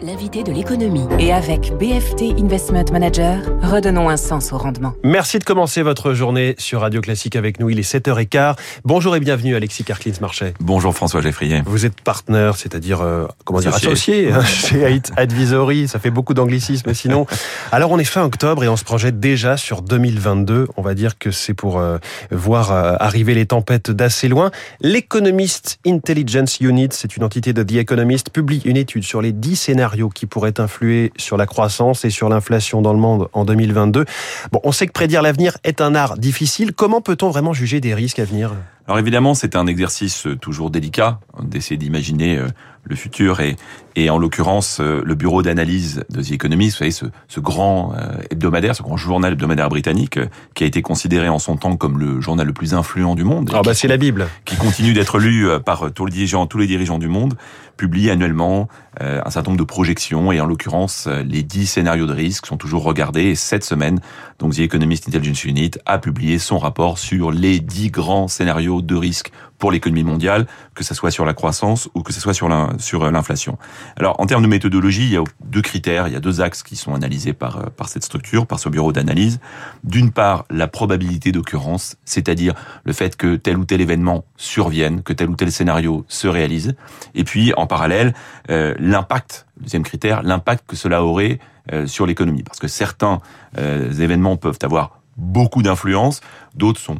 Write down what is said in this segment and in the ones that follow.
L'invité de l'économie. Et avec BFT Investment Manager, redonnons un sens au rendement. Merci de commencer votre journée sur Radio Classique avec nous. Il est 7h15. Bonjour et bienvenue Alexis Carclins-Marchais. Bonjour François Geffrier. Vous êtes partenaire, c'est-à-dire, euh, comment dire, associé, hein, chez Haight Advisory. Ça fait beaucoup d'anglicisme sinon. Alors on est fin octobre et on se projette déjà sur 2022. On va dire que c'est pour euh, voir euh, arriver les tempêtes d'assez loin. L'Economist Intelligence Unit, c'est une entité de The Economist, publie une étude sur les 10 scénarios qui pourraient influer sur la croissance et sur l'inflation dans le monde en 2022. Bon, on sait que prédire l'avenir est un art difficile. Comment peut-on vraiment juger des risques à venir? Alors évidemment, c'est un exercice euh, toujours délicat d'essayer d'imaginer euh, le futur et, et en l'occurrence euh, le bureau d'analyse de The Economist, vous savez, ce, ce, grand hebdomadaire, ce grand journal hebdomadaire britannique qui a été considéré en son temps comme le journal le plus influent du monde. Ah bah c'est la Bible. Qui continue d'être lu par tous les dirigeants, tous les dirigeants du monde, publie annuellement un certain nombre de projections et en l'occurrence les dix scénarios de risque sont toujours regardés et cette semaine, donc The Economist Intelligence Unit a publié son rapport sur les dix grands scénarios de risque pour l'économie mondiale, que ce soit sur la croissance ou que ce soit sur euh, l'inflation. Alors, en termes de méthodologie, il y a deux critères, il y a deux axes qui sont analysés par, euh, par cette structure, par ce bureau d'analyse. D'une part, la probabilité d'occurrence, c'est-à-dire le fait que tel ou tel événement survienne, que tel ou tel scénario se réalise. Et puis, en parallèle, euh, l'impact, deuxième critère, l'impact que cela aurait sur l'économie. Parce que certains événements peuvent avoir beaucoup d'influence, d'autres sont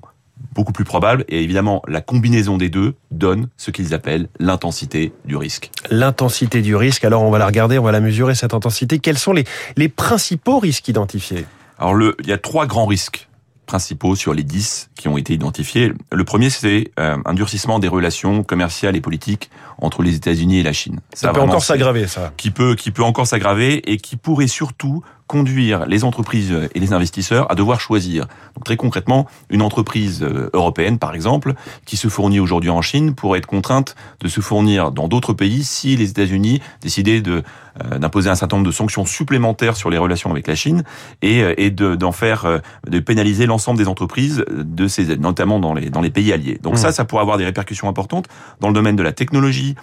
beaucoup plus probable. Et évidemment, la combinaison des deux donne ce qu'ils appellent l'intensité du risque. L'intensité du risque, alors on va la regarder, on va la mesurer, cette intensité. Quels sont les, les principaux risques identifiés? Alors, le, il y a trois grands risques principaux sur les dix qui ont été identifiés. Le premier, c'est euh, un durcissement des relations commerciales et politiques entre les États-Unis et la Chine. Ça, ça peut encore s'aggraver, ça. Qui peut, qui peut encore s'aggraver et qui pourrait surtout conduire les entreprises et les investisseurs à devoir choisir. Donc très concrètement, une entreprise euh, européenne, par exemple, qui se fournit aujourd'hui en Chine, pourrait être contrainte de se fournir dans d'autres pays si les États-Unis décidaient de euh, d'imposer un certain nombre de sanctions supplémentaires sur les relations avec la Chine et, euh, et d'en faire de pénaliser l'ensemble des entreprises de ces notamment dans les dans les pays alliés. Donc mmh. ça, ça pourrait avoir des répercussions importantes dans le domaine de la technologie,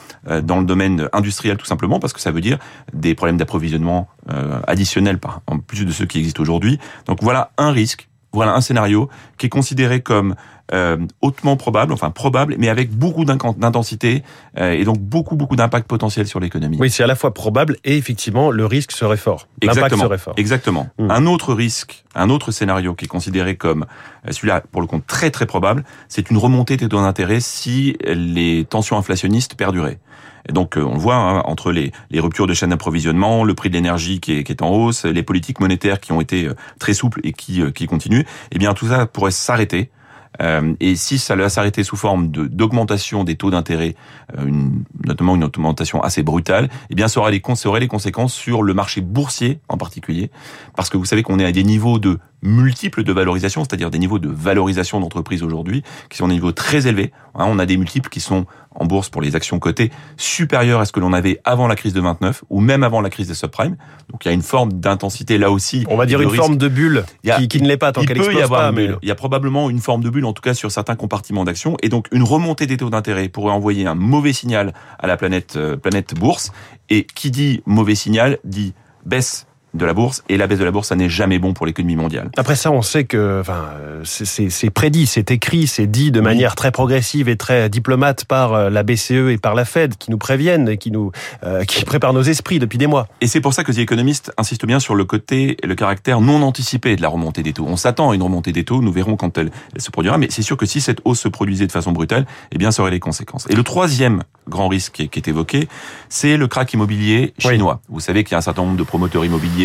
dans le domaine industriel tout simplement parce que ça veut dire des problèmes d'approvisionnement additionnels par en plus de ceux qui existent aujourd'hui. Donc voilà un risque, voilà un scénario qui est considéré comme euh, hautement probable, enfin probable, mais avec beaucoup d'intensité euh, et donc beaucoup beaucoup d'impact potentiel sur l'économie. Oui, c'est à la fois probable et effectivement le risque serait fort. L'impact serait fort. Exactement. Hmm. Un autre risque, un autre scénario qui est considéré comme euh, celui-là pour le compte très très probable, c'est une remontée des taux d'intérêt si les tensions inflationnistes perduraient. Et donc, on voit hein, entre les, les, ruptures de chaîne d'approvisionnement, le prix de l'énergie qui est, qui est, en hausse, les politiques monétaires qui ont été très souples et qui, qui continuent, eh bien, tout ça pourrait s'arrêter. Euh, et si ça va s'arrêter sous forme d'augmentation des taux d'intérêt, euh, notamment une augmentation assez brutale, eh bien ça aurait, les, ça aurait les conséquences sur le marché boursier en particulier, parce que vous savez qu'on est à des niveaux de multiples de valorisation, c'est-à-dire des niveaux de valorisation d'entreprise aujourd'hui qui sont des niveaux très élevés. Hein, on a des multiples qui sont en bourse pour les actions cotées supérieurs à ce que l'on avait avant la crise de 29 ou même avant la crise des subprimes. Donc il y a une forme d'intensité là aussi. On va dire une forme de bulle qui, qui, ne l'est pas tant qu'elle explose pas. Mais... Il y a probablement une forme de bulle en tout cas sur certains compartiments d'actions et donc une remontée des taux d'intérêt pourrait envoyer un mauvais signal à la planète euh, planète bourse et qui dit mauvais signal dit baisse de la bourse et la baisse de la bourse, ça n'est jamais bon pour l'économie mondiale. Après ça, on sait que enfin, c'est prédit, c'est écrit, c'est dit de manière très progressive et très diplomate par euh, la BCE et par la Fed qui nous préviennent et qui nous euh, qui préparent nos esprits depuis des mois. Et c'est pour ça que les économistes insistent bien sur le côté et le caractère non anticipé de la remontée des taux. On s'attend à une remontée des taux, nous verrons quand elle, se produira, mais c'est sûr que si cette hausse se produisait de façon brutale, eh bien ça aurait les conséquences. Et le troisième grand risque qui est, évoqué, c'est le crack immobilier chinois. Vous savez qu'il y a un certain nombre de promoteurs immobiliers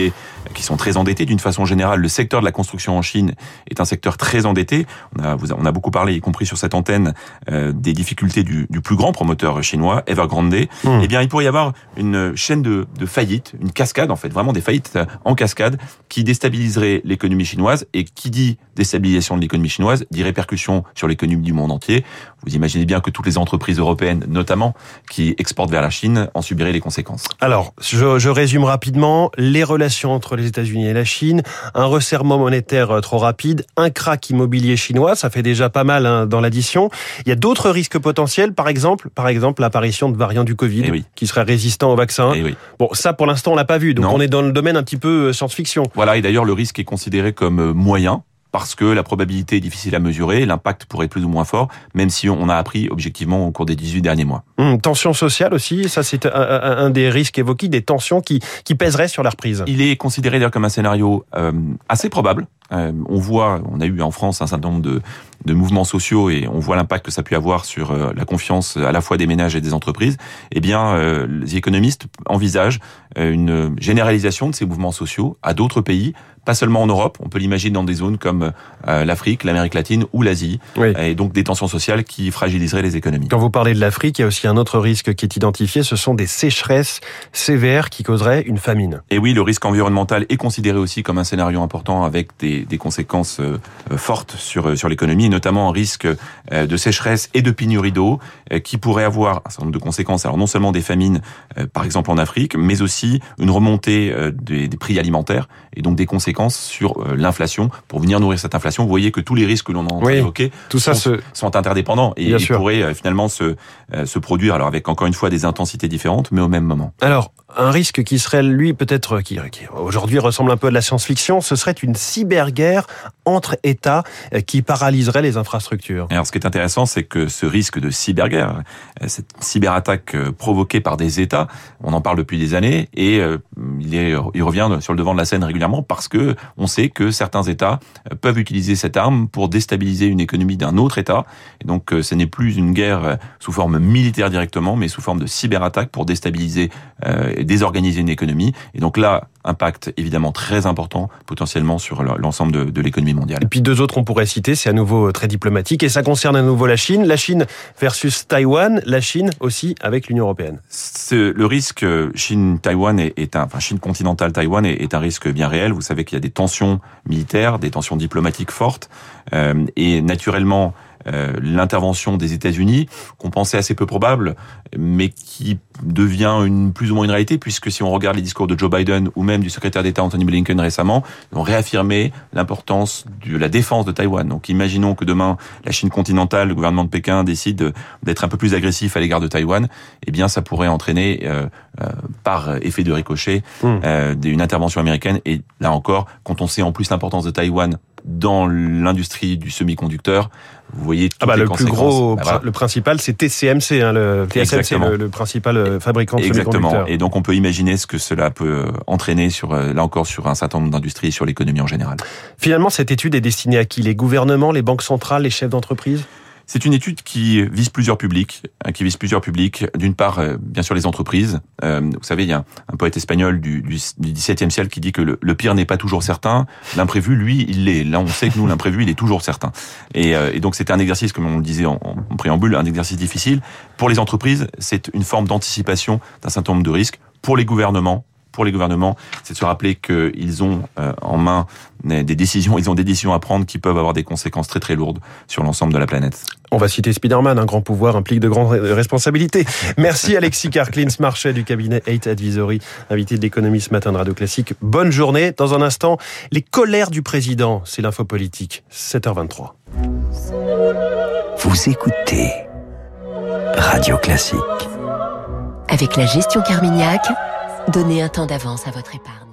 qui sont très endettés. D'une façon générale, le secteur de la construction en Chine est un secteur très endetté. On a, on a beaucoup parlé, y compris sur cette antenne, euh, des difficultés du, du, plus grand promoteur chinois, Evergrande. Mmh. Eh bien, il pourrait y avoir une chaîne de, de faillites, une cascade en fait, vraiment des faillites en cascade, qui déstabiliserait l'économie chinoise. Et qui dit déstabilisation de l'économie chinoise dit répercussion sur l'économie du monde entier. vous imaginez bien que toutes les entreprises européennes, notamment, qui exportent vers la Chine, en subiraient les conséquences. Alors, je, je résume rapidement les relations entre les États-Unis et la Chine, un resserrement monétaire euh, trop rapide, un crack immobilier chinois, ça fait déjà pas mal hein, dans l'addition. Il y a d'autres risques potentiels, par exemple, par exemple l'apparition de variants du Covid Eh oui. qui seraient résistants au vaccin. Eh oui. Bon, ça pour l'instant on l'a pas vu, donc Non. on est dans le domaine un petit peu euh, science-fiction. Voilà, et d'ailleurs le risque est considéré comme euh, moyen parce que la probabilité est difficile à mesurer, l'impact pourrait être plus ou moins fort, même si on a appris objectivement au cours des 18 derniers mois. Hum, tension sociale aussi, ça c'est un des risques évoqués, des tensions qui, qui pèseraient sur la reprise. Il est considéré d'ailleurs comme un scénario euh, assez probable. Euh, on voit, on a eu en France un certain nombre de, de mouvements sociaux et on voit l'impact que ça a pu avoir sur euh, la confiance à la fois des ménages et des entreprises. Eh bien, euh, les économistes envisagent une généralisation de ces mouvements sociaux à d'autres pays, pas seulement en Europe. On peut l'imaginer dans des zones comme l'Afrique, l'Amérique latine ou l'Asie, Oui. et donc des tensions sociales qui fragiliseraient les économies. Quand vous parlez de l'Afrique, il y a aussi un autre risque qui est identifié, ce sont des sécheresses sévères qui causeraient une famine. Et oui, le risque environnemental est considéré aussi comme un scénario important avec des, des conséquences euh, fortes sur, euh, sur l'économie, notamment un risque euh, de sécheresse et de pénurie d'eau qui pourrait avoir un certain nombre de conséquences. Alors non seulement des famines, par exemple en Afrique, mais aussi une remontée des, des prix alimentaires et donc des conséquences sur l'inflation. Pour venir nourrir cette inflation, vous voyez que tous les risques que l'on a Oui, évoqués Tout ça sont, se... sont interdépendants et, et pourraient finalement se, se produire, alors avec encore une fois des intensités différentes, mais au même moment. Alors, un risque qui serait, lui, peut-être, qui, aujourd'hui ressemble un peu à de la science-fiction, ce serait une cyberguerre entre États euh, qui paralyserait les infrastructures. Alors, ce qui est intéressant, c'est que ce risque de cyberguerre, euh, cette cyberattaque euh, provoquée par des États, on en parle depuis des années et il, il revient sur le devant de la scène régulièrement parce que on sait que certains États peuvent utiliser cette arme pour déstabiliser une économie d'un autre État. Et donc, ce n'est plus une guerre sous forme militaire directement, mais sous forme de cyberattaque pour déstabiliser et désorganiser une économie. Et donc là, impact évidemment très important potentiellement sur l'ensemble de, de l'économie mondiale. Et puis deux autres on pourrait citer, c'est à nouveau euh, très diplomatique, et ça concerne à nouveau la Chine. La Chine versus Taïwan, la Chine aussi avec l'Union Européenne. Le risque euh, Chine-Taïwan est, est un, enfin Chine continentale Taïwan est, est un risque bien réel. Vous savez qu'il y a des tensions militaires, des tensions diplomatiques fortes, euh, et naturellement l'intervention des États-Unis, qu'on pensait assez peu probable, mais qui devient une plus ou moins une réalité, puisque si on regarde les discours de Joe Biden ou même du secrétaire d'État Anthony Blinken récemment, ils ont réaffirmé l'importance de la défense de Taïwan. Donc imaginons que demain la Chine continentale, le gouvernement de Pékin décide d'être un peu plus agressif à l'égard de Taïwan, eh bien ça pourrait entraîner euh, euh, par effet de ricochet Hmm. euh, une intervention américaine. Et là encore, quand on sait en plus l'importance de Taïwan dans l'industrie du semi-conducteur, vous voyez toutes Ah bah les le plus conséquences. gros, Bah, voilà. le principal, c'est TCMC, hein, le TSMC, le, le principal euh, fabricant de Exactement. Et donc on peut imaginer ce que cela peut euh, entraîner sur euh, là encore sur un certain nombre d'industries et sur l'économie en général. Finalement, cette étude est destinée à qui? Les gouvernements, les banques centrales, les chefs d'entreprise? C'est une étude qui vise plusieurs publics, euh, qui vise plusieurs publics. D'une part, euh, bien sûr, les entreprises. Euh, Vous savez, il y a un, poète espagnol du, du, du XVIIe siècle qui dit que le, pire n'est pas toujours certain. L'imprévu, lui, il l'est. Là, on sait que nous, l'imprévu, il est toujours certain. Et, euh, donc, c'était un exercice, comme on le disait en préambule, un exercice difficile. Pour les entreprises, c'est une forme d'anticipation d'un certain nombre de risques. Pour les gouvernements, pour les gouvernements, c'est de se rappeler qu'ils ont euh, en main des décisions, ils ont des décisions à prendre qui peuvent avoir des conséquences très très lourdes sur l'ensemble de la planète. On va citer Spider-Man, un grand pouvoir implique de grandes responsabilités. Merci Alexis Karklins, marché du cabinet 8 Advisory, invité de l'économie ce matin de Radio Classique. Bonne journée. Dans un instant, les colères du président, c'est l'info politique, 7h23. Vous écoutez Radio Classique. Avec la gestion Carmignac, donnez un temps d'avance à votre épargne.